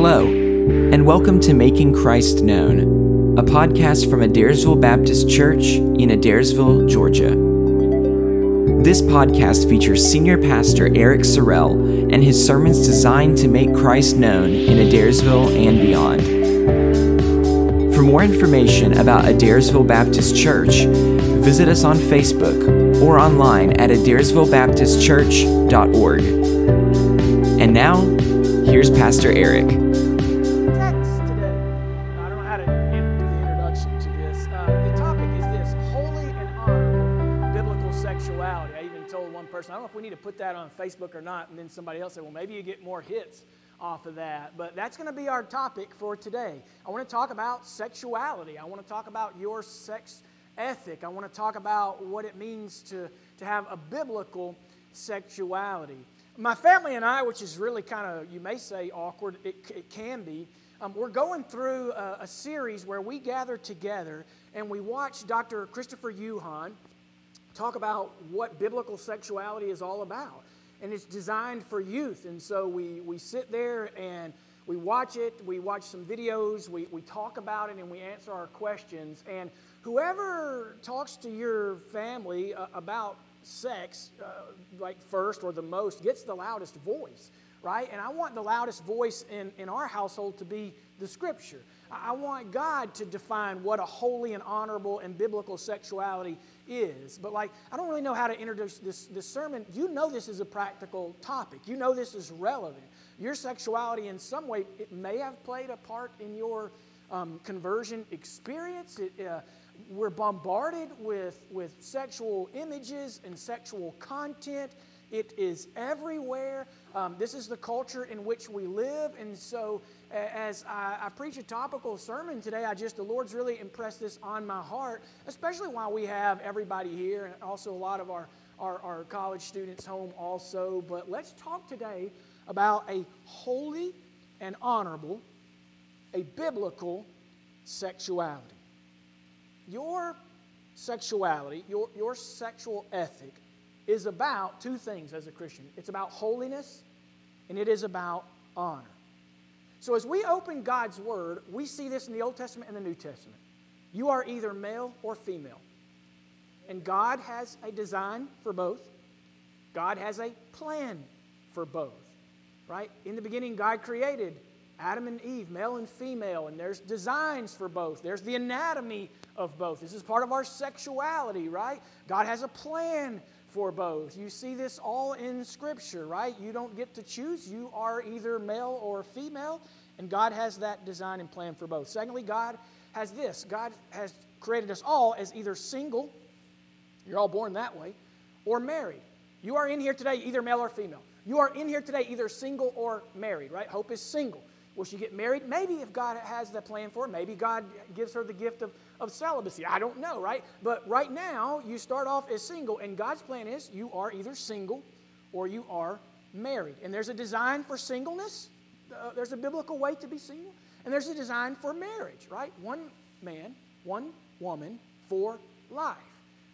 Hello, and welcome to Making Christ Known, a podcast from Adairsville Baptist Church in Adairsville, Georgia. This podcast features Senior Pastor Eric Sorrell and his sermons designed to make Christ known in Adairsville and beyond. For more information about Adairsville Baptist Church, visit us on Facebook or online at adairsvillebaptistchurch.org. And now, here's Pastor Eric. Put that on Facebook or not. And then somebody else said, well, maybe you get more hits off of that. But that's going to be our topic for today. I want to talk about sexuality, I want to talk about your sex ethic, I want to talk about what it means to, to have a biblical sexuality. My family and I, which is really kind of, you may say, awkward, it, it can be, um, we're going through a, a series where we gather together and we watch Dr. Christopher Yuan talk about what biblical sexuality is all about. And it's designed for youth. And so we, we sit there and we watch it, we watch some videos, we, we talk about it, and we answer our questions. And whoever talks to your family uh, about sex, uh, like first or the most, gets the loudest voice, right? And I want the loudest voice in, in our household to be the scripture. I want God to define what a holy and honorable and biblical sexuality is. But, like, I don't really know how to introduce this, this sermon. You know this is a practical topic, you know this is relevant. Your sexuality, in some way, it may have played a part in your um, conversion experience. It, uh, we're bombarded with, with sexual images and sexual content. It is everywhere. Um, this is the culture in which we live. And so, as I, I preach a topical sermon today, I just, the Lord's really impressed this on my heart, especially while we have everybody here and also a lot of our, our, our college students home also. But let's talk today about a holy and honorable, a biblical sexuality. Your sexuality, your, your sexual ethic, is about two things as a Christian it's about holiness and it is about honor. So, as we open God's Word, we see this in the Old Testament and the New Testament. You are either male or female. And God has a design for both, God has a plan for both, right? In the beginning, God created Adam and Eve, male and female, and there's designs for both. There's the anatomy of both. This is part of our sexuality, right? God has a plan for both. You see this all in Scripture, right? You don't get to choose. You are either male or female, and God has that design and plan for both. Secondly, God has this God has created us all as either single, you're all born that way, or married. You are in here today either male or female. You are in here today either single or married, right? Hope is single. Will she get married? Maybe if God has the plan for her. Maybe God gives her the gift of, of celibacy. I don't know, right? But right now, you start off as single, and God's plan is you are either single or you are married. And there's a design for singleness, uh, there's a biblical way to be single, and there's a design for marriage, right? One man, one woman for life,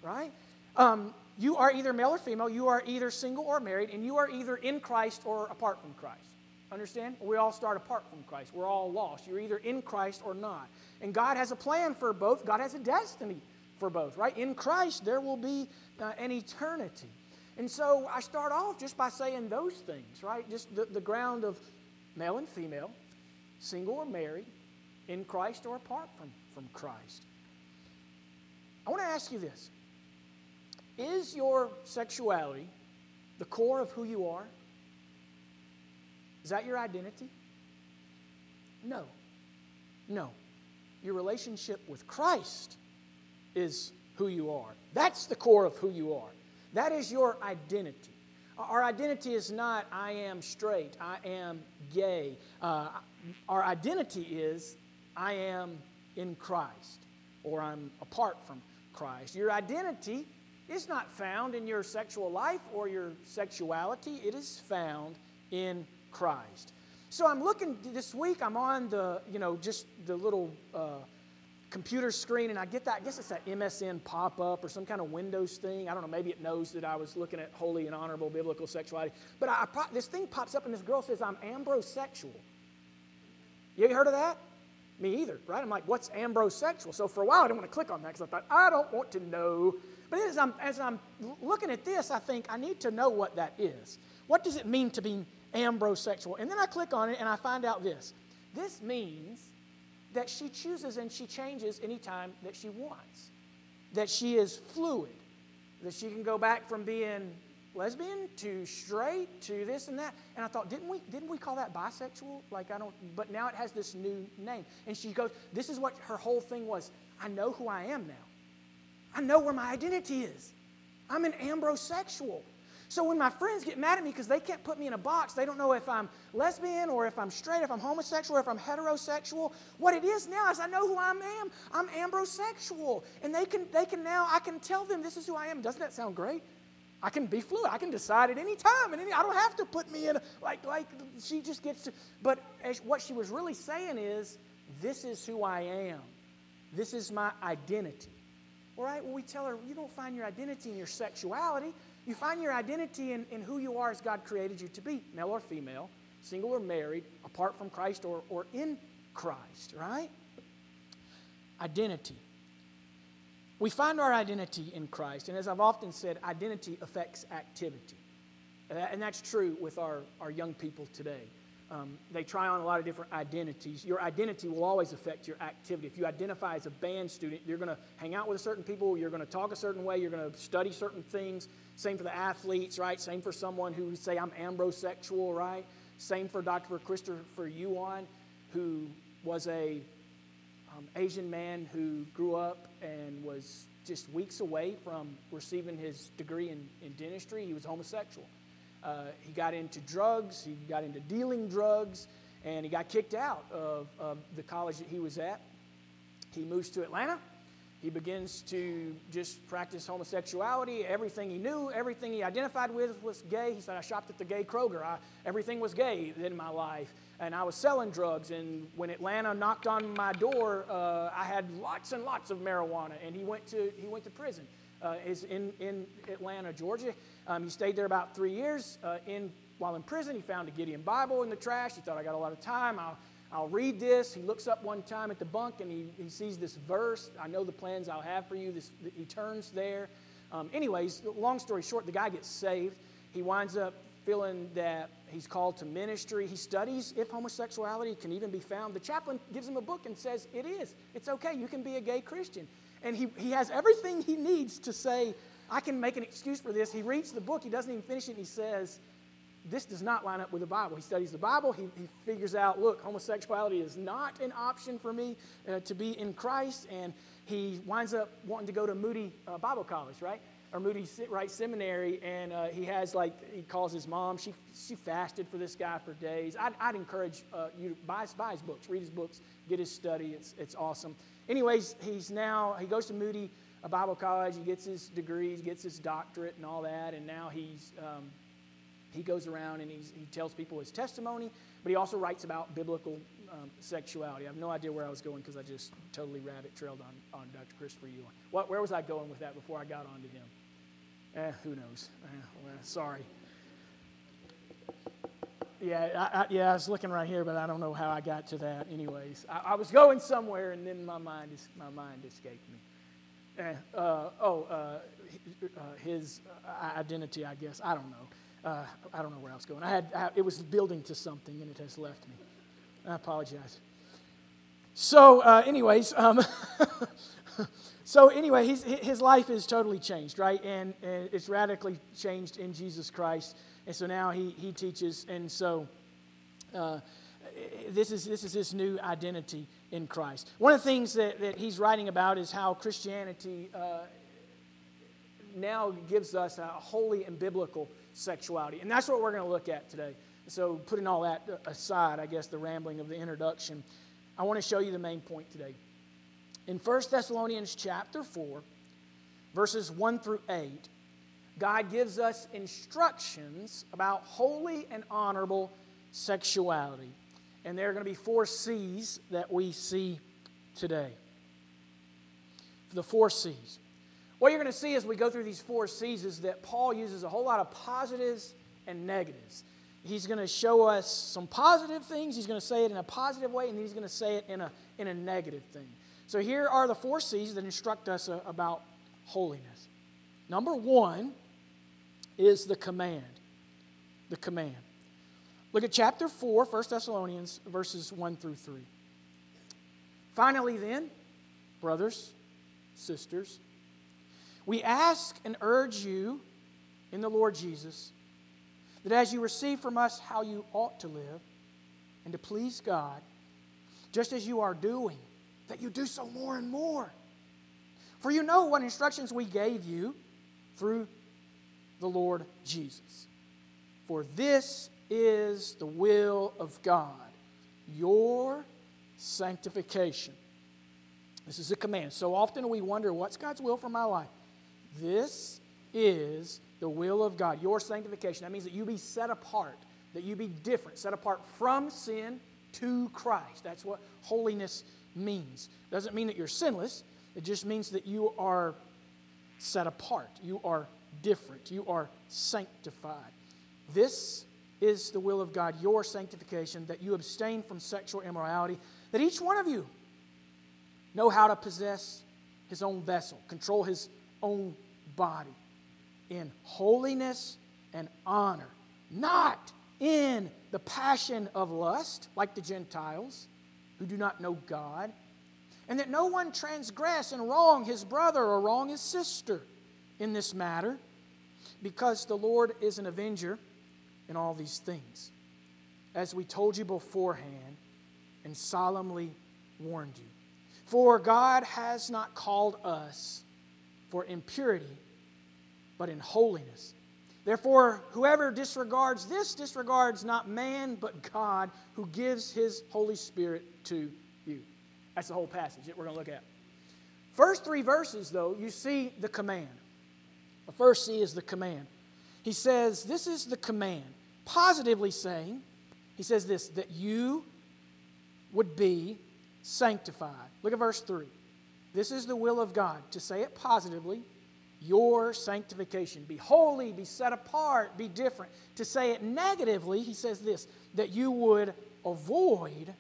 right? Um, you are either male or female, you are either single or married, and you are either in Christ or apart from Christ. Understand? We all start apart from Christ. We're all lost. You're either in Christ or not. And God has a plan for both. God has a destiny for both, right? In Christ, there will be uh, an eternity. And so I start off just by saying those things, right? Just the, the ground of male and female, single or married, in Christ or apart from, from Christ. I want to ask you this Is your sexuality the core of who you are? Is that your identity? No. No. Your relationship with Christ is who you are. That's the core of who you are. That is your identity. Our identity is not, I am straight, I am gay. Uh, our identity is, I am in Christ, or I'm apart from Christ. Your identity is not found in your sexual life or your sexuality, it is found in Christ. So I'm looking this week, I'm on the, you know, just the little uh, computer screen, and I get that, I guess it's that MSN pop up or some kind of Windows thing. I don't know, maybe it knows that I was looking at holy and honorable biblical sexuality. But I, I, this thing pops up, and this girl says, I'm ambrosexual. You heard of that? Me either, right? I'm like, what's ambrosexual? So for a while, I didn't want to click on that because I thought, I don't want to know. But as I'm, as I'm looking at this, I think I need to know what that is. What does it mean to be ambrosexual? And then I click on it and I find out this. This means that she chooses and she changes anytime that she wants, that she is fluid, that she can go back from being lesbian to straight to this and that. And I thought, didn't we didn't we call that bisexual? Like I don't but now it has this new name. And she goes, this is what her whole thing was. I know who I am now. I know where my identity is. I'm an ambrosexual. So when my friends get mad at me because they can't put me in a box, they don't know if I'm lesbian or if I'm straight, if I'm homosexual, or if I'm heterosexual. What it is now is I know who I am. I'm ambrosexual. And they can they can now I can tell them this is who I am. Doesn't that sound great? I can be fluid. I can decide at any time, and any, I don't have to put me in a, like like she just gets to. But what she was really saying is, this is who I am. This is my identity. All right. Well, we tell her you don't find your identity in your sexuality. You find your identity in, in who you are as God created you to be, male or female, single or married, apart from Christ or, or in Christ. Right. Identity. We find our identity in Christ. And as I've often said, identity affects activity. And that's true with our, our young people today. Um, they try on a lot of different identities. Your identity will always affect your activity. If you identify as a band student, you're going to hang out with certain people, you're going to talk a certain way, you're going to study certain things. Same for the athletes, right? Same for someone who say, I'm ambrosexual, right? Same for Dr. Christopher Yuan, who was a um, Asian man who grew up and was just weeks away from receiving his degree in, in dentistry. He was homosexual. Uh, he got into drugs, he got into dealing drugs, and he got kicked out of, of the college that he was at. He moves to Atlanta. He begins to just practice homosexuality. Everything he knew, everything he identified with was gay. He said, I shopped at the gay Kroger. I, everything was gay in my life and I was selling drugs. And when Atlanta knocked on my door, uh, I had lots and lots of marijuana. And he went to he went to prison. Uh, in in Atlanta, Georgia. Um, he stayed there about three years. Uh, in while in prison, he found a Gideon Bible in the trash. He thought, I got a lot of time. I'll I'll read this. He looks up one time at the bunk and he, he sees this verse. I know the plans I'll have for you. This, he turns there. Um, anyways, long story short, the guy gets saved. He winds up feeling that he's called to ministry. He studies if homosexuality can even be found. The chaplain gives him a book and says, It is. It's okay. You can be a gay Christian. And he, he has everything he needs to say, I can make an excuse for this. He reads the book, he doesn't even finish it, and he says, This does not line up with the Bible. He studies the Bible, he, he figures out, look, homosexuality is not an option for me uh, to be in Christ, and he winds up wanting to go to Moody uh, Bible College, right? or Moody Wright Seminary, and uh, he has like he calls his mom. She she fasted for this guy for days. I'd, I'd encourage uh, you to buy, buy his books, read his books, get his study. It's it's awesome. Anyways, he's now he goes to Moody a Bible College. He gets his degrees, gets his doctorate, and all that. And now he's um, he goes around and he tells people his testimony, but he also writes about biblical um, sexuality. I have no idea where I was going because I just totally rabbit trailed on, on Dr. Christopher Yuan. What, where was I going with that before I got onto him? Eh, who knows? Eh, well, sorry. Yeah, I, I, yeah, I was looking right here, but I don't know how I got to that. Anyways, I, I was going somewhere, and then my mind, my mind escaped me. Eh, uh, oh, uh, uh his uh, identity, I guess. I don't know. Uh, I don't know where I was going. I had I, it was building to something, and it has left me. I apologize. So, anyways, um, So, anyway, his, his life is totally changed, right? And, and it's radically changed in Jesus Christ. And so now he, he teaches, and so uh, this, is, this is his new identity in Christ. One of the things that, that he's writing about is how Christianity uh, now gives us a holy and biblical sexuality. And that's what we're going to look at today. So, putting all that aside, I guess the rambling of the introduction, I want to show you the main point today in 1 Thessalonians chapter 4, verses 1 through 8, God gives us instructions about holy and honorable sexuality. And there are going to be four C's that we see today. The four C's. What you're going to see as we go through these four C's is that Paul uses a whole lot of positives and negatives. he's going to show us some positive things. He's going to say it in a positive way, and he's going to say it in a, in a negative thing. So here are the four C's that instruct us uh, about holiness. Number one is the command. The command. Look at chapter 4, 1 Thessalonians, verses 1 through 3. Finally, then, brothers, sisters, we ask and urge you in the Lord Jesus that as you receive from us how you ought to live and to please God, just as you are doing, that you do so more and more. For you know what instructions we gave you through the Lord Jesus. For this is the will of God, your sanctification. This is a command. So often we wonder, what's God's will for my life? This is the will of God, your sanctification. That means that you be set apart, that you be different, set apart from sin to Christ. That's what holiness means. It Doesn't mean that you're sinless, it just means that you are set apart, you are different, you are sanctified. This is the will of God, your sanctification, that you abstain from sexual immorality, that each one of you know how to possess his own vessel, control his own body in holiness and honor, not in the passion of lust like the Gentiles who do not know God, and that no one transgress and wrong his brother or wrong his sister in this matter, because the Lord is an avenger in all these things, as we told you beforehand and solemnly warned you. For God has not called us for impurity, but in holiness. Therefore, whoever disregards this disregards not man, but God, who gives his Holy Spirit to you. That's the whole passage that we're going to look at. First three verses, though, you see the command. The first C is the command. He says, This is the command, positively saying, He says this, that you would be sanctified. Look at verse 3. This is the will of God. To say it positively, your sanctification. Be holy, be set apart, be different. To say it negatively, he says this that you would avoid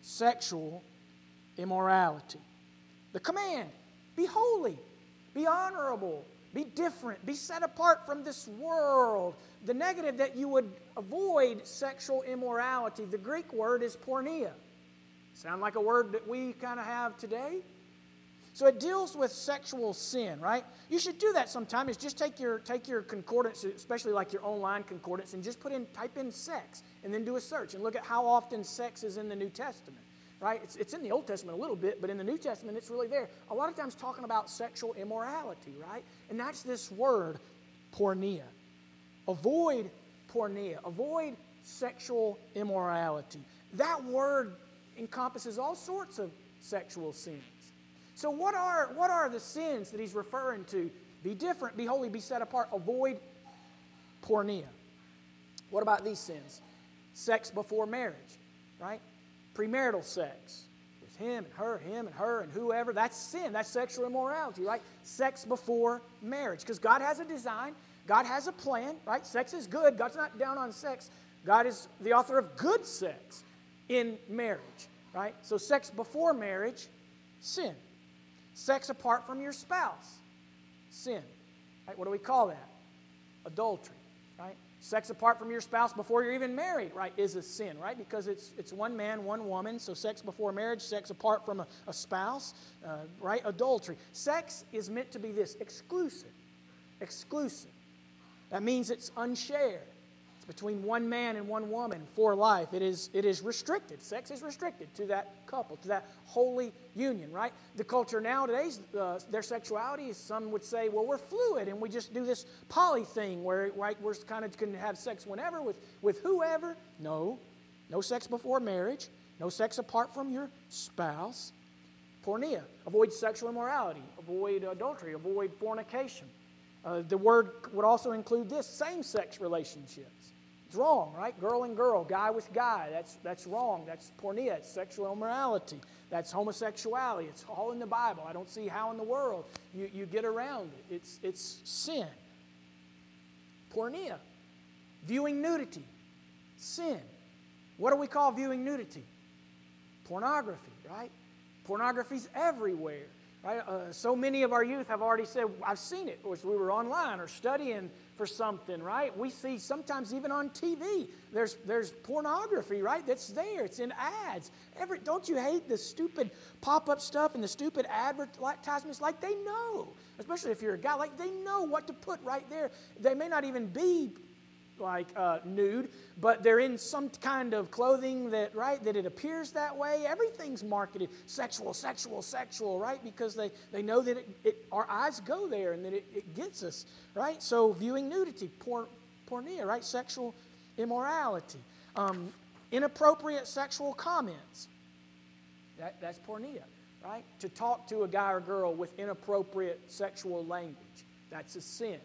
sexual immorality. The command be holy, be honorable, be different, be set apart from this world. The negative that you would avoid sexual immorality. The Greek word is porneia. Sound like a word that we kind of have today? So it deals with sexual sin, right? You should do that sometime. Is just take your take your concordance, especially like your online concordance, and just put in type in sex, and then do a search and look at how often sex is in the New Testament, right? It's, it's in the Old Testament a little bit, but in the New Testament it's really there. A lot of times talking about sexual immorality, right? And that's this word, porneia. Avoid porneia. Avoid sexual immorality. That word encompasses all sorts of sexual sins. So, what are, what are the sins that he's referring to? Be different, be holy, be set apart, avoid porneia. What about these sins? Sex before marriage, right? Premarital sex with him and her, him and her and whoever. That's sin. That's sexual immorality, right? Sex before marriage. Because God has a design, God has a plan, right? Sex is good. God's not down on sex. God is the author of good sex in marriage, right? So, sex before marriage, sin. Sex apart from your spouse, sin. Right? What do we call that? Adultery, right? Sex apart from your spouse before you're even married, right, is a sin, right? Because it's, it's one man, one woman. So sex before marriage, sex apart from a, a spouse, uh, right? Adultery. Sex is meant to be this exclusive. Exclusive. That means it's unshared between one man and one woman for life. It is, it is restricted. Sex is restricted to that couple, to that holy union, right? The culture nowadays, uh, their sexuality is, some would say, well, we're fluid and we just do this poly thing where right, we're kind of can have sex whenever with, with whoever. No, no sex before marriage, no sex apart from your spouse. Porneia, avoid sexual immorality, avoid adultery, avoid fornication. Uh, the word would also include this same sex relationships. It's wrong, right? Girl and girl, guy with guy. That's, that's wrong. That's porneia. It's sexual immorality. That's homosexuality. It's all in the Bible. I don't see how in the world you, you get around it. It's, it's sin. Porneia. Viewing nudity. sin. What do we call viewing nudity? Pornography, right? Pornography's everywhere. Right? Uh, so many of our youth have already said, I've seen it, as we were online or studying for something, right? We see sometimes even on TV, there's, there's pornography, right? That's there. It's in ads. Every, don't you hate the stupid pop up stuff and the stupid advertisements? Like they know, especially if you're a guy, like they know what to put right there. They may not even be like uh, nude, but they're in some kind of clothing that, right, that it appears that way. Everything's marketed sexual, sexual, sexual, right? Because they, they know that it, it, our eyes go there and that it, it gets us, right? So viewing nudity, por, porneia, right? Sexual immorality, um, inappropriate sexual comments. That, that's porneia, right? To talk to a guy or girl with inappropriate sexual language, that's a sin.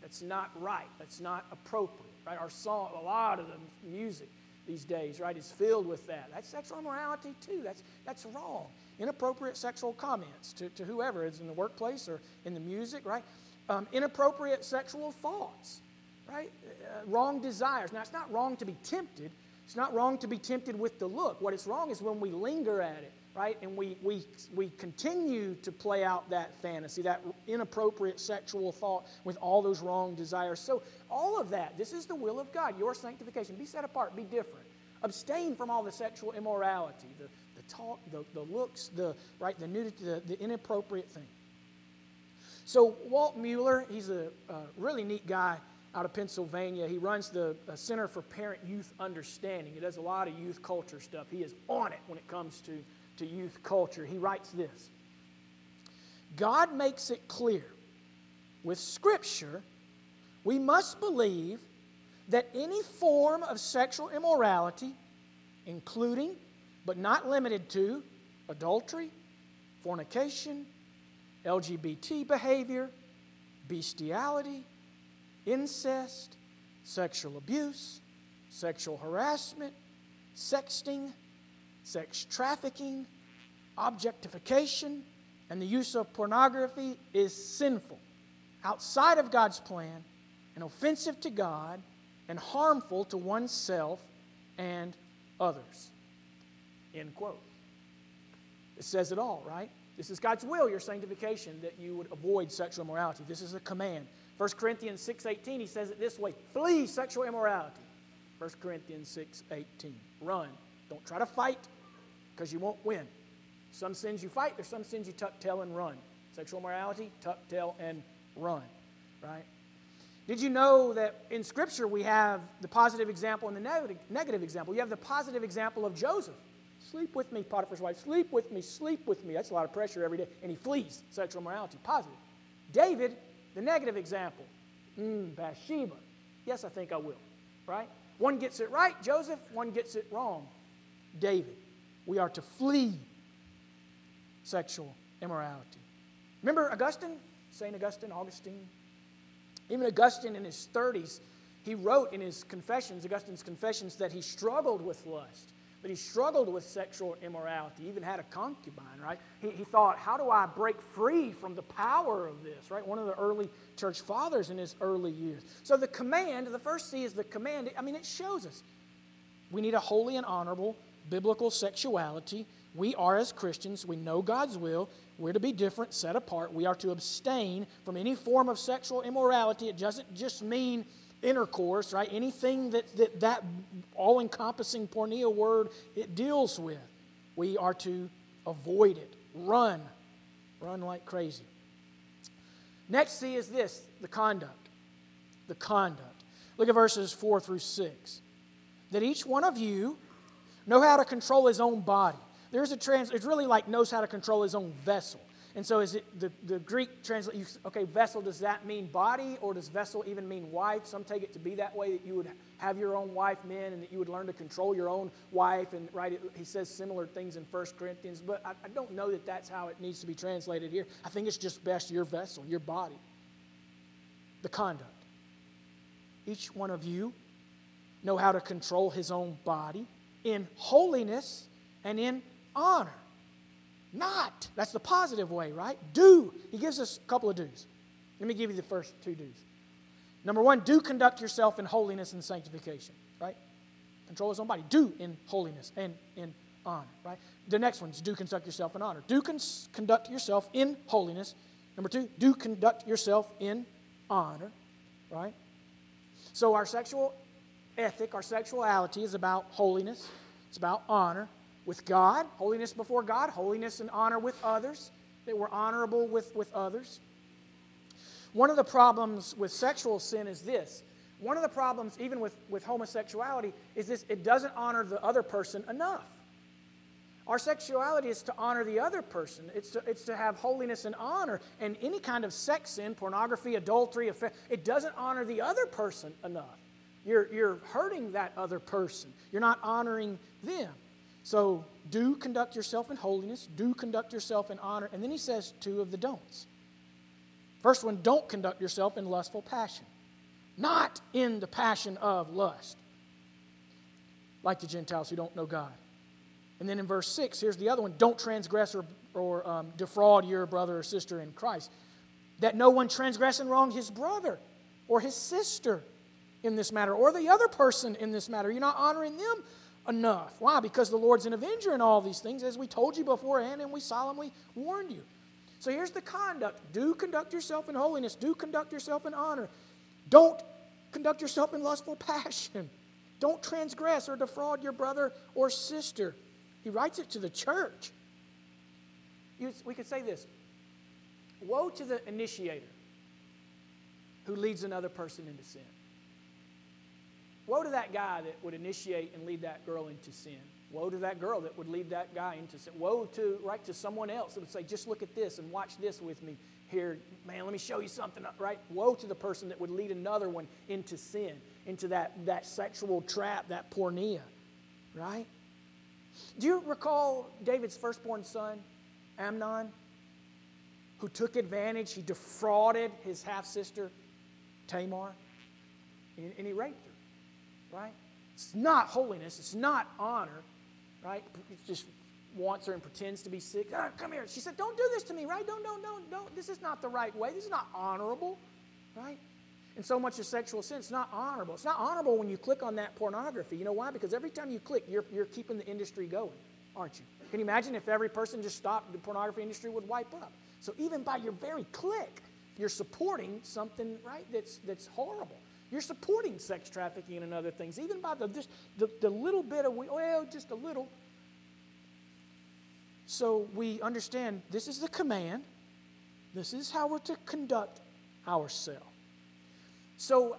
That's not right. That's not appropriate right? Our song, a lot of the music these days, right, is filled with that. That's sexual immorality too. That's, that's wrong. Inappropriate sexual comments to, to whoever is in the workplace or in the music, right? Um, inappropriate sexual thoughts, right? Uh, wrong desires. Now, it's not wrong to be tempted. It's not wrong to be tempted with the look. What is wrong is when we linger at it right? And we, we, we continue to play out that fantasy, that inappropriate sexual thought with all those wrong desires. So, all of that, this is the will of God, your sanctification. Be set apart, be different. Abstain from all the sexual immorality, the, the talk, the, the looks, the, right, the nudity, the, the inappropriate thing. So, Walt Mueller, he's a, a really neat guy out of Pennsylvania. He runs the Center for Parent Youth Understanding. He does a lot of youth culture stuff. He is on it when it comes to to youth culture. He writes this God makes it clear with Scripture, we must believe that any form of sexual immorality, including but not limited to adultery, fornication, LGBT behavior, bestiality, incest, sexual abuse, sexual harassment, sexting, sex trafficking, objectification, and the use of pornography is sinful, outside of God's plan, and offensive to God, and harmful to oneself and others. End quote. It says it all, right? This is God's will, your sanctification, that you would avoid sexual immorality. This is a command. 1 Corinthians 6.18, he says it this way, flee sexual immorality. 1 Corinthians 6.18, run. Don't try to fight because you won't win. Some sins you fight, there's some sins you tuck tail and run. Sexual morality, tuck tail and run, right? Did you know that in Scripture we have the positive example and the negative example? You have the positive example of Joseph. Sleep with me, Potiphar's wife. Sleep with me, sleep with me. That's a lot of pressure every day. And he flees sexual morality. Positive. David, the negative example. Mm, Bathsheba. Yes, I think I will. Right? One gets it right, Joseph. One gets it wrong, David. We are to flee sexual immorality. Remember Augustine? St. Augustine, Augustine? Even Augustine in his 30s, he wrote in his confessions, Augustine's confessions, that he struggled with lust, that he struggled with sexual immorality, even had a concubine, right? He, he thought, how do I break free from the power of this, right? One of the early church fathers in his early years. So the command, the first C is the command. I mean, it shows us we need a holy and honorable biblical sexuality. We are, as Christians, we know God's will. We're to be different, set apart. We are to abstain from any form of sexual immorality. It doesn't just mean intercourse, right? Anything that that, that all encompassing porneia word it deals with. We are to avoid it, run, run like crazy. Next C is this the conduct. The conduct. Look at verses 4 through 6. That each one of you know how to control his own body. There's a trans, it's really like knows how to control his own vessel. And so is it the, the Greek translate, okay, vessel, does that mean body or does vessel even mean wife? Some take it to be that way, that you would have your own wife, men, and that you would learn to control your own wife. And right, it, he says similar things in 1 Corinthians, but I, I don't know that that's how it needs to be translated here. I think it's just best your vessel, your body. The conduct. Each one of you know how to control his own body in holiness and in honor. Not. That's the positive way, right? Do. He gives us a couple of do's. Let me give you the first two do's. Number one, do conduct yourself in holiness and sanctification, right? control his own body. Do in holiness and in honor, right? The next one is do conduct yourself in honor. Do con- conduct yourself in holiness. Number two, do conduct yourself in honor, right? So our sexual ethic, our sexuality is about holiness, it's about honor with God, holiness before God, holiness and honor with others, that we're honorable with, with others. One of the problems with sexual sin is this. One of the problems, even with, with homosexuality, is this it doesn't honor the other person enough. Our sexuality is to honor the other person. It's to, it's to have holiness and honor. And any kind of sex sin, pornography, adultery, it doesn't honor the other person enough. You're, you're hurting that other person. You're not honoring them. So do conduct yourself in holiness, do conduct yourself in honor. And then he says two of the don'ts. First one, don't conduct yourself in lustful passion, not in the passion of lust, like the Gentiles who don't know God. And then in verse 6, here's the other one don't transgress or, or um, defraud your brother or sister in Christ. That no one transgress and wrong his brother or his sister in this matter, or the other person in this matter. You're not honoring them enough. Why? Because the Lord's an avenger in all these things, as we told you beforehand and we solemnly warned you. So here's the conduct do conduct yourself in holiness, do conduct yourself in honor. Don't conduct yourself in lustful passion. Don't transgress or defraud your brother or sister. He writes it to the church. we could say this Woe to the initiator who leads another person into sin. Woe to that guy that would initiate and lead that girl into sin. Woe to that girl that would lead that guy into sin. Woe to right to someone else that would say, just look at this and watch this with me here. Man, let me show you something. Right? Woe to the person that would lead another one into sin, into that, that sexual trap, that porneia. Right? Do you recall David's firstborn son, Amnon, who took advantage? He defrauded his half sister, Tamar, and he raped her right? It's not holiness, it's not honor, right? It just wants her and pretends to be sick. Oh, come here. She said, Don't do this to me, right? Don't, don't, don't, don't. This is not the right way. This is not honorable, right? And so much of sexual sin, it's not honorable. It's not honorable when you click on that pornography. You know why? Because every time you click, you're, you're keeping the industry going, aren't you? Can you imagine if every person just stopped, the pornography industry would wipe up? So even by your very click, you're supporting something, right, that's, that's horrible. You're supporting sex trafficking and other things, even by the, just the, the little bit of, well, just a little. So we understand this is the command. This is how we're to conduct ourselves. So,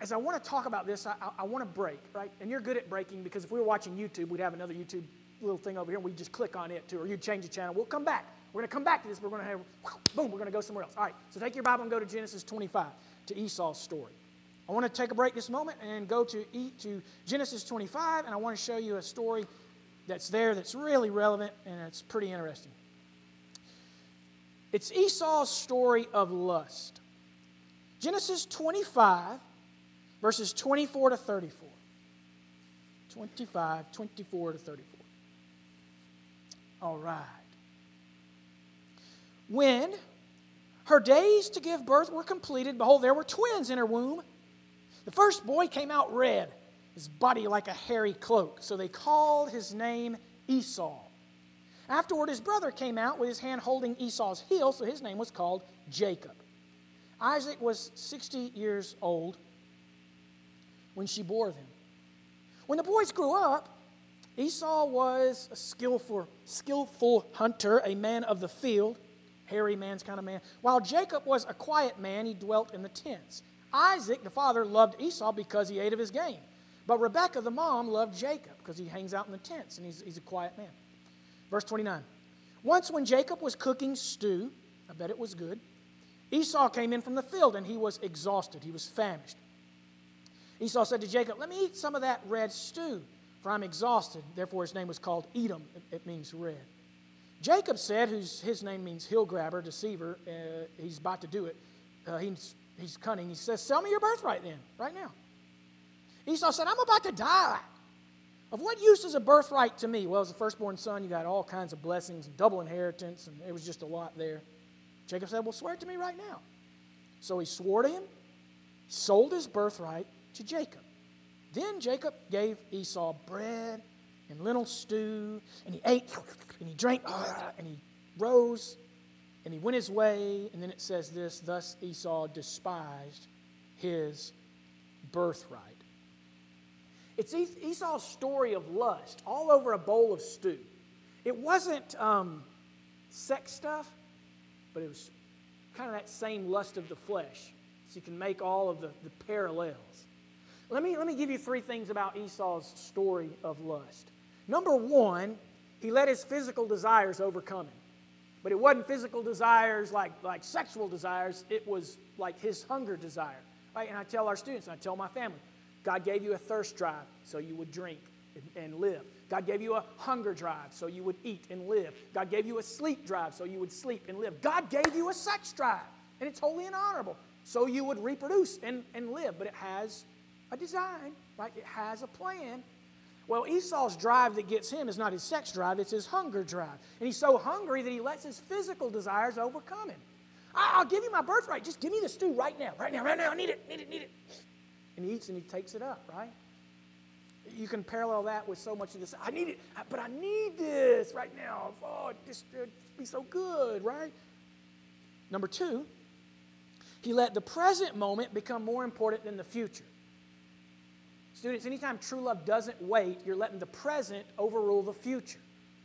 as I want to talk about this, I, I, want to break, right? And you're good at breaking because if we were watching YouTube, we'd have another YouTube little thing over here and we'd just click on it too, or you'd change the channel. We'll come back. We're going to come back to this, we're going to have, boom, we're going to go somewhere else. All right, so take your Bible and go to Genesis 25, to Esau's story. I want to take a break this moment and go to eat to Genesis 25, and I want to show you a story that's there that's really relevant and it's pretty interesting. It's Esau's story of lust. Genesis 25, verses 24 to 34. 25, 24 to 34. All right. When her days to give birth were completed, behold, there were twins in her womb. The first boy came out red, his body like a hairy cloak, so they called his name Esau. Afterward, his brother came out with his hand holding Esau's heel, so his name was called Jacob. Isaac was 60 years old when she bore them. When the boys grew up, Esau was a skillful, skillful hunter, a man of the field, hairy man's kind of man, while Jacob was a quiet man, he dwelt in the tents. Isaac, the father, loved Esau because he ate of his game. But Rebekah, the mom, loved Jacob because he hangs out in the tents and he's, he's a quiet man. Verse 29. Once when Jacob was cooking stew, I bet it was good, Esau came in from the field and he was exhausted. He was famished. Esau said to Jacob, Let me eat some of that red stew, for I'm exhausted. Therefore, his name was called Edom. It, means red. Jacob said, whose his name means hill grabber, deceiver, uh, he's about to do it. Uh, he's he's cunning. He says, Sell me your birthright then, right now. Esau said, I'm about to die. Of what use is a birthright to me? Well, as a firstborn son, you got all kinds of blessings, double inheritance, and it was just a lot there. Jacob said, Well, swear it to me right now. So he swore to him, sold his birthright to Jacob. Then Jacob gave Esau bread and lentil stew, and he ate, and he drank, and he rose, and he went his way. And then it says this Thus Esau despised his birthright. It's Esau's story of lust all over a bowl of stew. It wasn't um, sex stuff, but it was kind of that same lust of the flesh. So you can make all of the, the parallels. Let me, let me give you three things about Esau's story of lust. Number one, he let his physical desires overcome him. But it wasn't physical desires like, like sexual desires, it was like his hunger desire. Right? And I tell our students, and I tell my family, God gave you a thirst drive so you would drink and, live. God gave you a hunger drive so you would eat and live. God gave you a sleep drive so you would sleep and live. God gave you a sex drive, and it's holy and honorable, so you would reproduce and, and live. But it has a design, right? It has a plan. Well, Esau's drive that gets him is not his sex drive, it's his hunger drive. And he's so hungry that he lets his physical desires overcome him. I'll give you my birthright. Just give me the stew right now, right now, right now. I need it, need it, need it. And he eats and he takes it up, right? You can parallel that with so much of this. I need it, but I need this right now. Oh, this would be so good, right? Number two, he let the present moment become more important than the future. Students, anytime true love doesn't wait, you're letting the present overrule the future,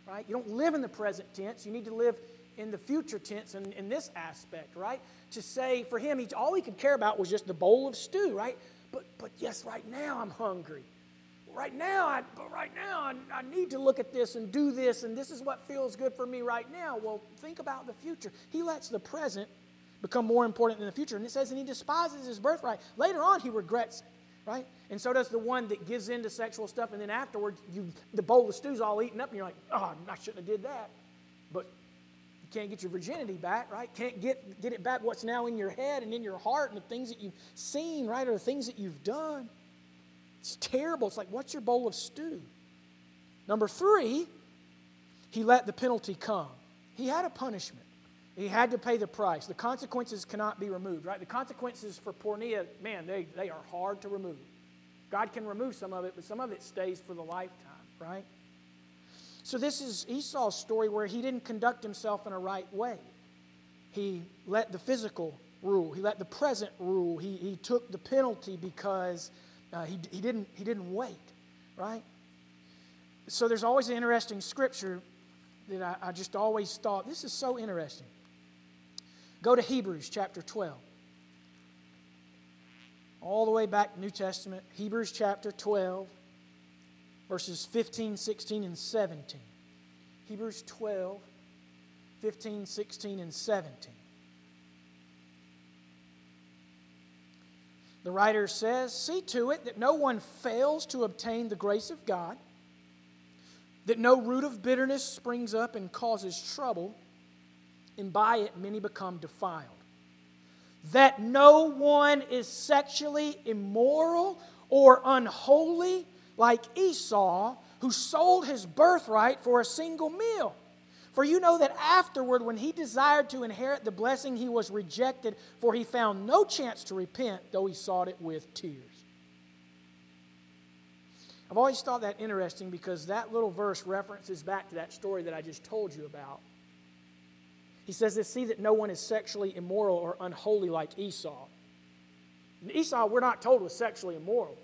right? You don't live in the present tense. You need to live in the future tense in, in this aspect, right? To say for him, he, all he could care about was just the bowl of stew, right? But, but yes, right now I'm hungry. Right now, I, but right now I, I need to look at this and do this, and this is what feels good for me right now. Well, think about the future. He lets the present become more important than the future. And it says, and he despises his birthright. Later on, he regrets right? And so does the one that gives in to sexual stuff, and then afterwards, you, the bowl of stew's all eaten up, and you're like, oh, I shouldn't have did that. But you can't get your virginity back, right? Can't get, get it back what's now in your head and in your heart and the things that you've seen, right, or the things that you've done. It's terrible. It's like, what's your bowl of stew? Number three, he let the penalty come. He had a punishment. He had to pay the price. The consequences cannot be removed, right? The consequences for porneia, man, they, they are hard to remove. God can remove some of it, but some of it stays for the lifetime, right? So, this is Esau's story where he didn't conduct himself in a right way. He let the physical rule, he let the present rule, he, he took the penalty because uh, he, he, didn't, he didn't wait, right? So, there's always an interesting scripture that I, I just always thought this is so interesting. Go to Hebrews chapter 12 all the way back to New Testament, Hebrews chapter 12, verses 15, 16, and 17. Hebrews 12, 15, 16, and 17. The writer says, See to it that no one fails to obtain the grace of God, that no root of bitterness springs up and causes trouble, and by it many become defiled. That no one is sexually immoral or unholy like Esau, who sold his birthright for a single meal. For you know that afterward, when he desired to inherit the blessing, he was rejected, for he found no chance to repent, though he sought it with tears. I've always thought that interesting because that little verse references back to that story that I just told you about. He says this see that no one is sexually immoral or unholy like Esau. And Esau, we're not told, was sexually immoral,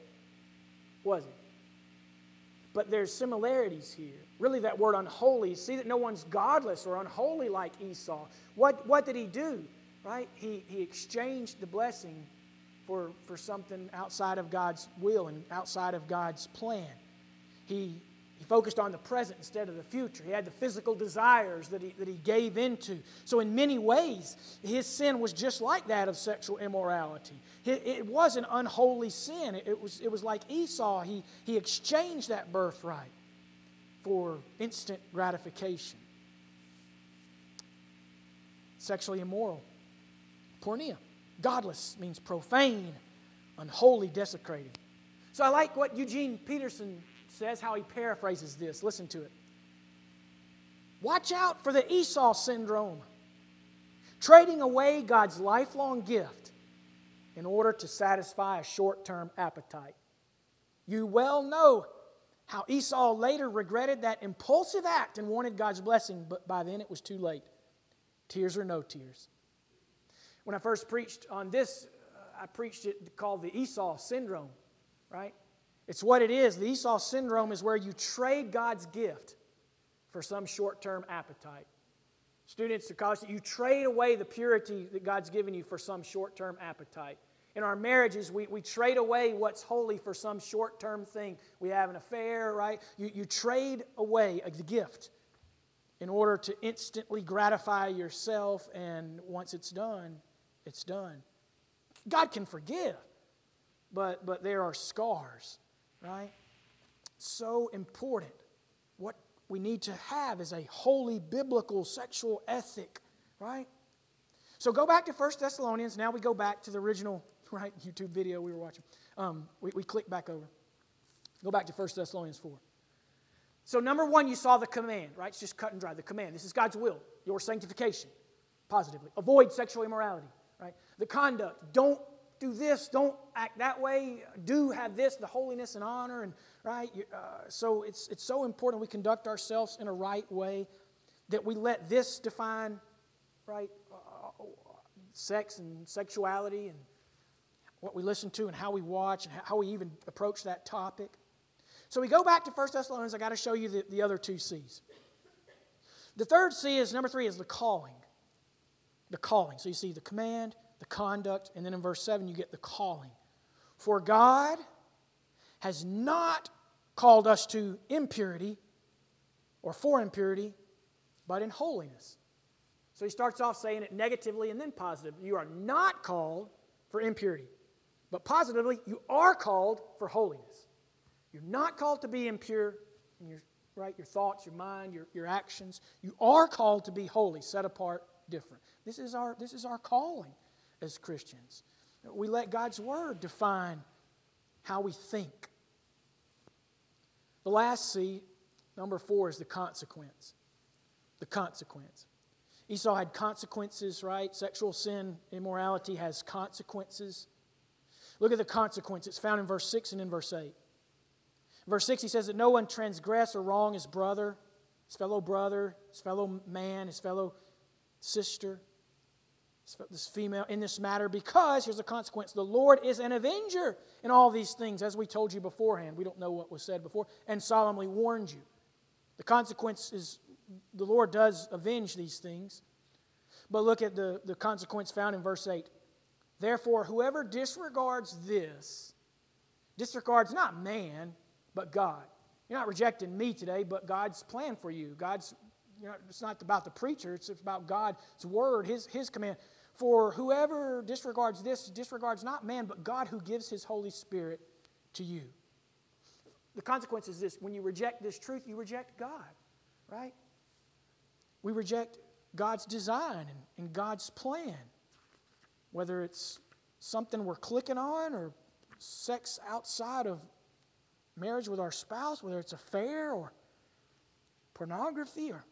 was he? But there's similarities here. Really, that word unholy, see that no one's godless or unholy like Esau. What, what did he do? Right? He, he exchanged the blessing for, for something outside of God's will and outside of God's plan. He, he focused on the present instead of the future. He had the physical desires that he, that he gave into. So, in many ways, his sin was just like that of sexual immorality. It, it was an unholy sin. It, was, it was like Esau. He, he exchanged that birthright for instant gratification. Sexually immoral. Porneia. Godless means profane, unholy, desecrated. So I like what Eugene Peterson says, how he paraphrases this. Listen to it. Watch out for the Esau syndrome, trading away God's lifelong gift in order to satisfy a short term appetite. You well know how Esau later regretted that impulsive act and wanted God's blessing, but by then it was too late. Tears or no tears. When I first preached on this, uh, I preached it called the Esau syndrome, right? It's what it is. The Esau syndrome is where you trade God's gift for some short term appetite. Students to college, you trade away the purity that God's given you for some short term appetite. In our marriages, we, we trade away what's holy for some short term thing. We have an affair, right? You, you trade away the gift in order to instantly gratify yourself, and once it's done, it's done. God can forgive, but, but there are scars, right? So important. What we need to have is a holy biblical sexual ethic, right? So go back to 1 Thessalonians. Now we go back to the original right YouTube video we were watching. Um, we, we click back over. Go back to 1 Thessalonians 4. So, number one, you saw the command, right? It's just cut and dry. The command. This is God's will, your sanctification, positively. Avoid sexual immorality, right? The conduct. Don't do this. Don't act that way. Do have this, the holiness and honor, and right. Uh, so it's it's so important we conduct ourselves in a right way, that we let this define, right, uh, sex and sexuality and what we listen to and how we watch and how we even approach that topic. So we go back to 1 Thessalonians. I got to show you the, the other two C's. The third C is number three is the calling. The calling. So you see the command, the conduct, and then in verse 7 you get the calling. For God has not called us to impurity or for impurity, but in holiness. So he starts off saying it negatively and then positive. You are not called for impurity. But positively, you are called for holiness. You're not called to be impure in your, right, your thoughts, your mind, your, your actions. You are called to be holy, set apart, different. This is our, this is our calling as Christians. We let God's Word define how we think. The last C, number four, is the consequence. The consequence. Esau had consequences, right? Sexual sin, immorality has consequences. Look at the consequence. It's found in verse 6 and in verse 8. verse 6, he says that no one transgress or wrong his brother, his fellow brother, his fellow man, his fellow sister, this female in this matter, because here's the consequence the Lord is an avenger in all these things, as we told you beforehand. We don't know what was said before, and solemnly warned you. The consequence is the Lord does avenge these things. But look at the, the consequence found in verse 8. Therefore, whoever disregards this, disregards not man, but God. You're not rejecting me today, but God's plan for you. God's, you know, it's not about the preacher, it's about God's word, his, his command. For whoever disregards this, disregards not man, but God who gives his Holy Spirit to you. The consequence is this when you reject this truth, you reject God, right? We reject God's design and, God's plan whether it's something we're clicking on or sex outside of marriage with our spouse, whether it's affair or pornography or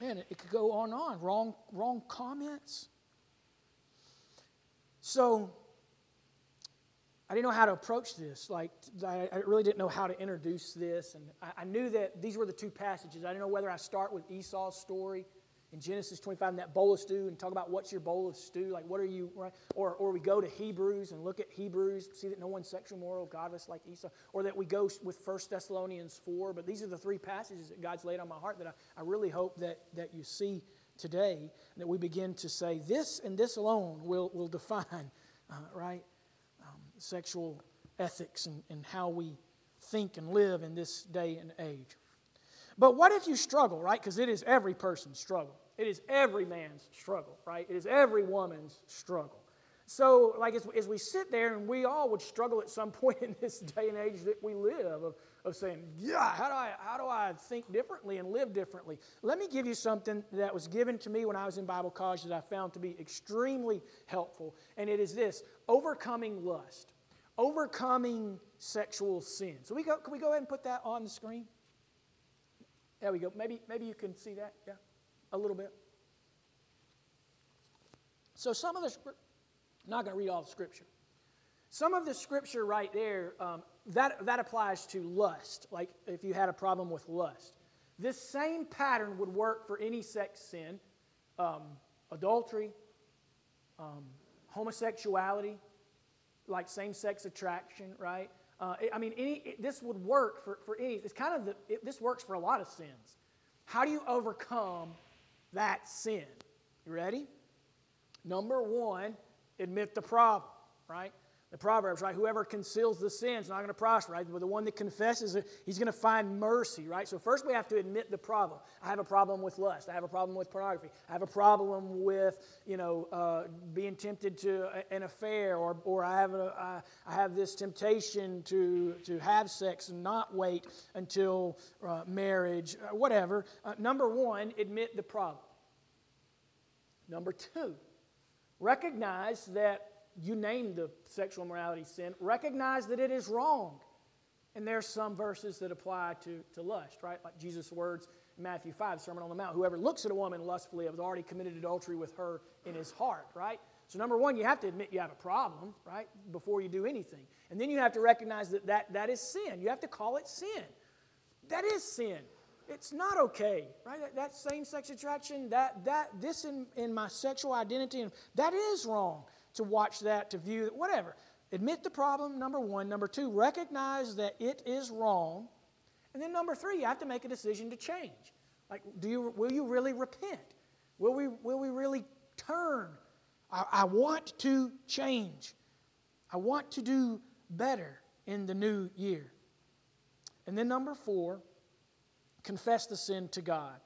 man, it, it could go on and on. Wrong, wrong comments. So I didn't know how to approach this. Like, I, really didn't know how to introduce this. And I, I, knew that these were the two passages. I didn't know whether I start with Esau's story in Genesis 25 and that bowl of stew and talk about what's your bowl of stew, like what are you, right? Or, or we go to Hebrews and look at Hebrews, see that no one's sexual, moral, godless like Esau, or that we go with 1 Thessalonians 4. But these are the three passages that God's laid on my heart that I, I really hope that, that you see today, that we begin to say this and this alone will, will define, uh, right, um, sexual ethics and, and how we think and live in this day and age. But what if you struggle, right? Because it is every person's struggle. It is every man's struggle, right? It is every woman's struggle. So, like, as, as we sit there, and we all would struggle at some point in this day and age that we live of, of saying, yeah, how do, I, how do I think differently and live differently? Let me give you something that was given to me when I was in Bible college that I found to be extremely helpful. And it is this overcoming lust, overcoming sexual sin. So, we go, can we go ahead and put that on the screen? There we go. Maybe, maybe you can see that. Yeah a little bit. So, some of the, I'm not going to read all the scripture. Some of the scripture right there, um, that, that applies to lust, like if you had a problem with lust. This same pattern would work for any sex sin um, adultery, um, homosexuality, like same sex attraction, right? Uh, I mean, any, it, this would work for, for any, it's kind of the, it, this works for a lot of sins. How do you overcome that sin? You ready? Number one, admit the problem, right? The Proverbs, right? Whoever conceals the sin is not going to prosper, right? But the one that confesses it, he's going to find mercy, right? So first we have to admit the problem. I have a problem with lust. I have a problem with pornography. I have a problem with, you know, uh, being tempted to an affair, or, or I, have a, I have this temptation to, to have sex and not wait until uh, marriage, uh, whatever. Uh, number one, admit the problem. Number two, recognize that you name the sexual morality sin, recognize that it is wrong. And there's some verses that apply to, to lust, right? Like Jesus' words in Matthew 5, Sermon on the Mount. Whoever looks at a woman lustfully has already committed adultery with her in his heart, right? So, number one, you have to admit you have a problem, right, before you do anything. And then you have to recognize that that, that is sin. You have to call it sin. That is sin. It's not okay, right? That, that same sex attraction, that, that, this in, in my sexual identity, that is wrong to watch that, to view it, whatever. Admit the problem, number one. Number two, recognize that it is wrong. And then number three, you have to make a decision to change. Like, do you, will you really repent? Will we, will we really turn? I, I want to change. I want to do better in the new year. And then number four, confess the sin to God.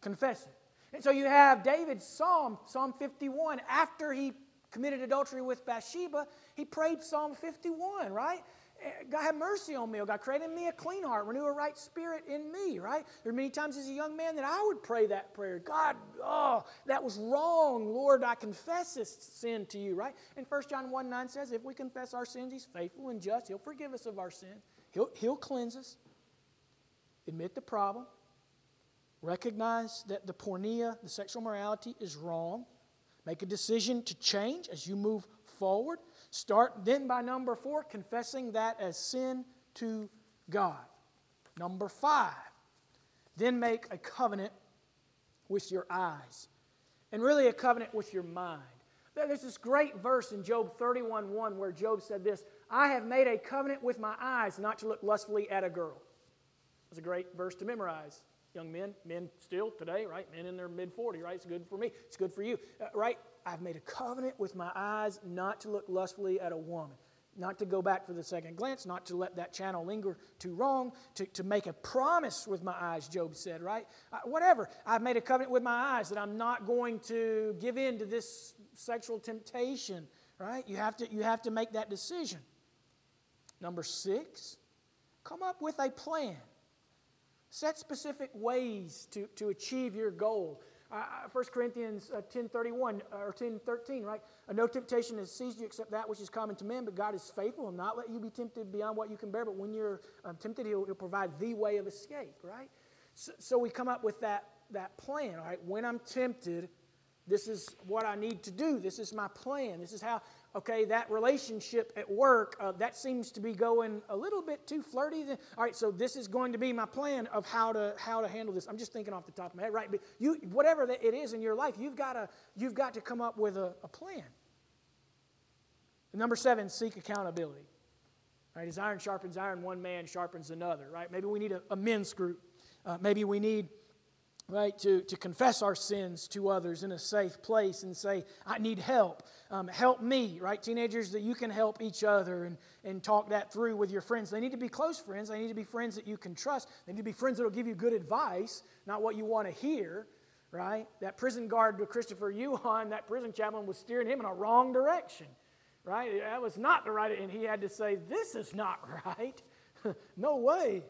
Confess it. And so you have David's psalm, Psalm 51, after he committed adultery with Bathsheba, he prayed Psalm 51, right? Eh, God have mercy on me, oh God, create in me a clean heart, renew a right spirit in me, right? There are many times as a young man that I would pray that prayer. God, oh, that was wrong. Lord, I confess this sin to you, right? And 1 John 1 9 says, if we confess our sins, he's faithful and just. He'll forgive us of our sins. He'll, he'll cleanse us. Admit the problem. Recognize that the porneia, the sexual morality, is wrong. Make a decision to change as you move forward. Start then by number four, confessing that as sin to God. Number five, then make a covenant with your eyes, and really a covenant with your mind. There's this great verse in Job 31 1 where Job said this I have made a covenant with my eyes not to look lustfully at a girl. It's a great verse to memorize young men, men still today, right? Men in their mid 40, right? It's good for me. It's good for you, uh, right? I've made a covenant with my eyes not to look lustfully at a woman, not to go back for the second glance, not to let that channel linger too long, to, to make a promise with my eyes, Job said, right? Uh, whatever. I've made a covenant with my eyes that I'm not going to give in to this sexual temptation, right? You have to, you have to make that decision. Number six, come up with a plan. Set specific ways to, to achieve your goal. Uh, 1 Corinthians uh, 10.31 or 10.13, right? Uh, no temptation has seized you except that which is common to men, but God is faithful and not let you be tempted beyond what you can bear. But when you're um, tempted, he'll, he'll, provide the way of escape, right? So, so we come up with that, that plan, all right? When I'm tempted, this is what I need to do. This is my plan. This is how okay, that relationship at work, uh, that seems to be going a little bit too flirty. All right, so this is going to be my plan of how to how to handle this. I'm just thinking off the top of my head, right? But you, whatever it is in your life, you've got to you've got to come up with a, a plan. Number seven, seek accountability. Right, as iron sharpens iron, one man sharpens another. Right? Maybe we need a, a men's group. Uh, maybe we need right? To, to confess our sins to others in a safe place and say, I need help. Um, help me, right? Teenagers, that you can help each other and, and talk that through with your friends. They need to be close friends. They need to be friends that you can trust. They need to be friends that will give you good advice, not what you want to hear, right? That prison guard with Christopher Yuan, that prison chaplain was steering him in a wrong direction, right? That was not the right, and he had to say, This is not right. no way.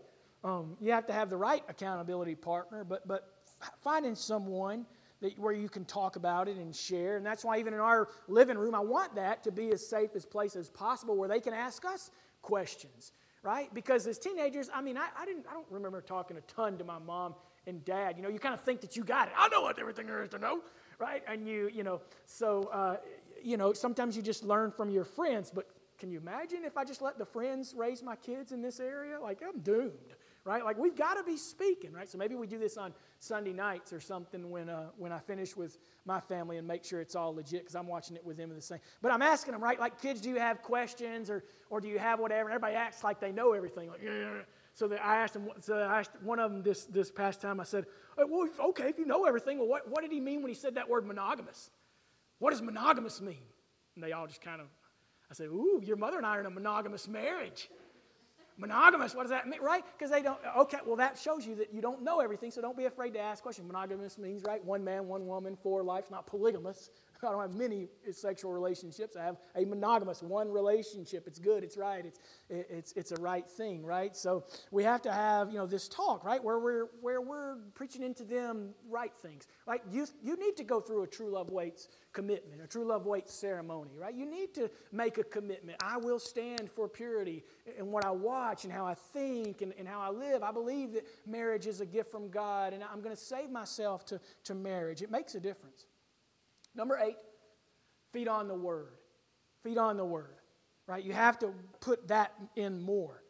Um, you have to have the right accountability partner, but, but finding someone that, where you can talk about it and share. And that's why, even in our living room, I want that to be as safe as place as possible where they can ask us questions, right? Because as teenagers, I mean, I, I, didn't, I don't remember talking a ton to my mom and dad. You know, you kind of think that you got it. I know what everything there is to know, right? And you, you know, so, uh, you know, sometimes you just learn from your friends, but can you imagine if I just let the friends raise my kids in this area? Like, I'm doomed, right? Like, we've got to be speaking, right? So maybe we do this on Sunday nights or something when, uh, when I finish with my family and make sure it's all legit because I'm watching it with them in the same. But I'm asking them, right? Like, kids, do you have questions or, or do you have whatever? And everybody acts like they know everything. Like, yeah. So I asked him. So I asked one of them this this past time. I said, "Well, okay, if you know everything, well, what what did he mean when he said that word monogamous? What does monogamous mean?" And they all just kind of I said, Ooh, your mother and I are in a monogamous marriage. Monogamous, what does that mean? Right? Because they don't, okay, well, that shows you that you don't know everything, so don't be afraid to ask questions. Monogamous means, right, one man, one woman, four lives, not polygamous. I don't have many uh, sexual relationships. I have a monogamous one relationship. It's good. It's right. It's it's it's a right thing, right? So we have to have you know this talk, right, where we're where we're preaching into them right things. Like you you need to go through a true love waits commitment, a true love waits ceremony, right? You need to make a commitment. I will stand for purity in what I watch and how I think and, and how I live. I believe that marriage is a gift from God, and I'm going to save myself to, to marriage. It makes a difference. Number eight, feed on the word. Feed on the word, right? You have to put that in more.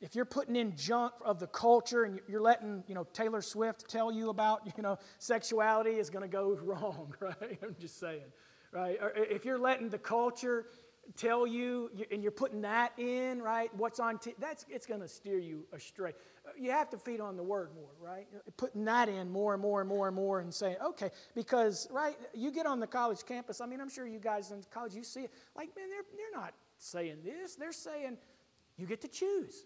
If you're putting in junk of the culture and you're letting, you know, Taylor Swift tell you about, you know, sexuality is going to go wrong, right? I'm just saying, right? Or if you're letting the culture tell you and you're putting that in, right? What's on t- that's it's going to steer you astray you have to feed on the word more, right? Putting that in more and more and more and more and saying, okay, because, right, you get on the college campus, I mean, I'm sure you guys in college, you see it, like, man, they're, they're not saying this. They're saying, you get to choose.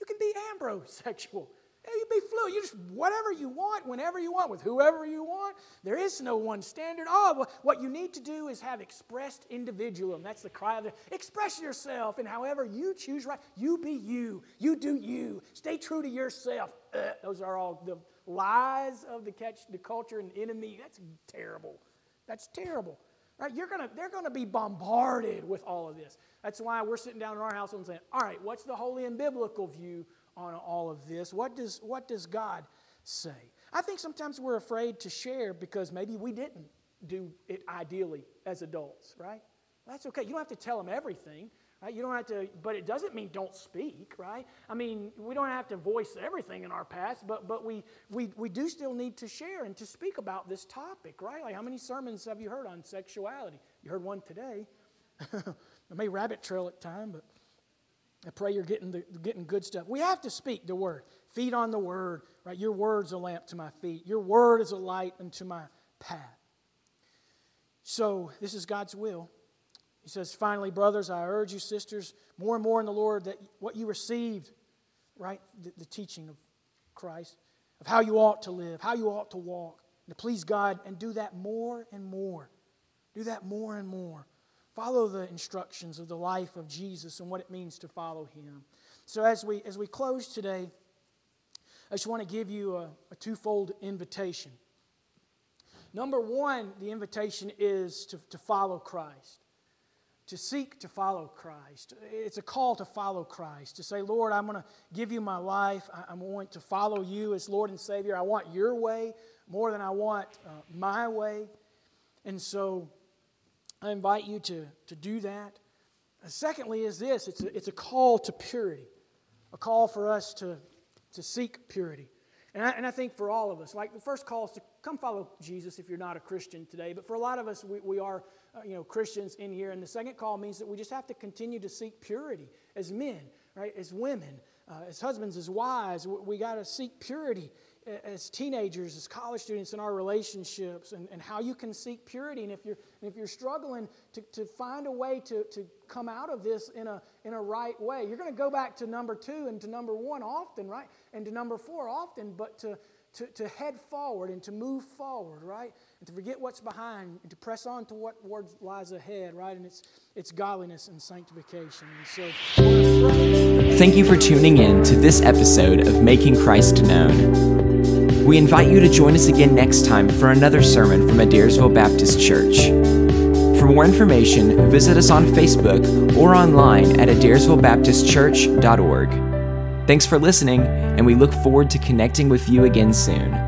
You can be ambrosexual. You be fluid. You just whatever you want, whenever you want, with whoever you want. There is no one standard. Oh, what you need to do is have expressed individualism. That's the cry of the express yourself, and however you choose right, you be you. You do you. Stay true to yourself. Uh, those are all the lies of the catch, the culture and enemy. That's terrible. That's terrible. Right? You're gonna, they're to be bombarded with all of this. That's why we're sitting down in our house and saying, all right, what's the holy and biblical view on all of this. What does, what does God say? I think sometimes we're afraid to share because maybe we didn't do it ideally as adults, right? That's okay. You don't have to tell them everything. Right? You don't have to, but it doesn't mean don't speak, right? I mean, we don't have to voice everything in our past, but, but we, we, we do still need to share and to speak about this topic, right? Like, how many sermons have you heard on sexuality? You heard one today. I may rabbit trail at time, but I pray you're getting, the, getting good stuff. We have to speak the word. Feed on the word, right? Your word's a lamp to my feet. Your word is a light unto my path. So, this is God's will. He says, finally, brothers, I urge you, sisters, more and more in the Lord, that what you received, right, the, the teaching of Christ, of how you ought to live, how you ought to walk, to please God, and do that more and more. Do that more and more. Follow the instructions of the life of Jesus and what it means to follow him. So, as we, as we close today, I just want to give you a, a twofold invitation. Number one, the invitation is to, to follow Christ, to seek to follow Christ. It's a call to follow Christ, to say, Lord, I'm going to give you my life. I, am going to follow you as Lord and Savior. I want your way more than I want uh, my way. And so, I invite you to, to do that. Secondly, is this it's a, it's a call to purity, a call for us to, to seek purity. And I, and I think for all of us, like the first call is to come follow Jesus if you're not a Christian today. But for a lot of us, we, we are uh, you know, Christians in here. And the second call means that we just have to continue to seek purity as men, right? As women, uh, as husbands, as wives. We, we got to seek purity as teenagers, as college students in our relationships and, and how you can seek purity. And if you're, and if you're struggling to, to find a way to, to come out of this in a, in a right way, you're going to go back to number two and to number one often, right? And to number four often, but to, to, to head forward and to move forward, right? And to forget what's behind and to press on to what lies ahead, right? And it's, it's godliness and sanctification. And so, Thank you for tuning in to this episode of Making Christ Known. We invite you to join us again next time for another sermon from Adairsville Baptist Church. For more information, visit us on Facebook or online at adairsvillebaptistchurch.org. Thanks for listening, and we look forward to connecting with you again soon.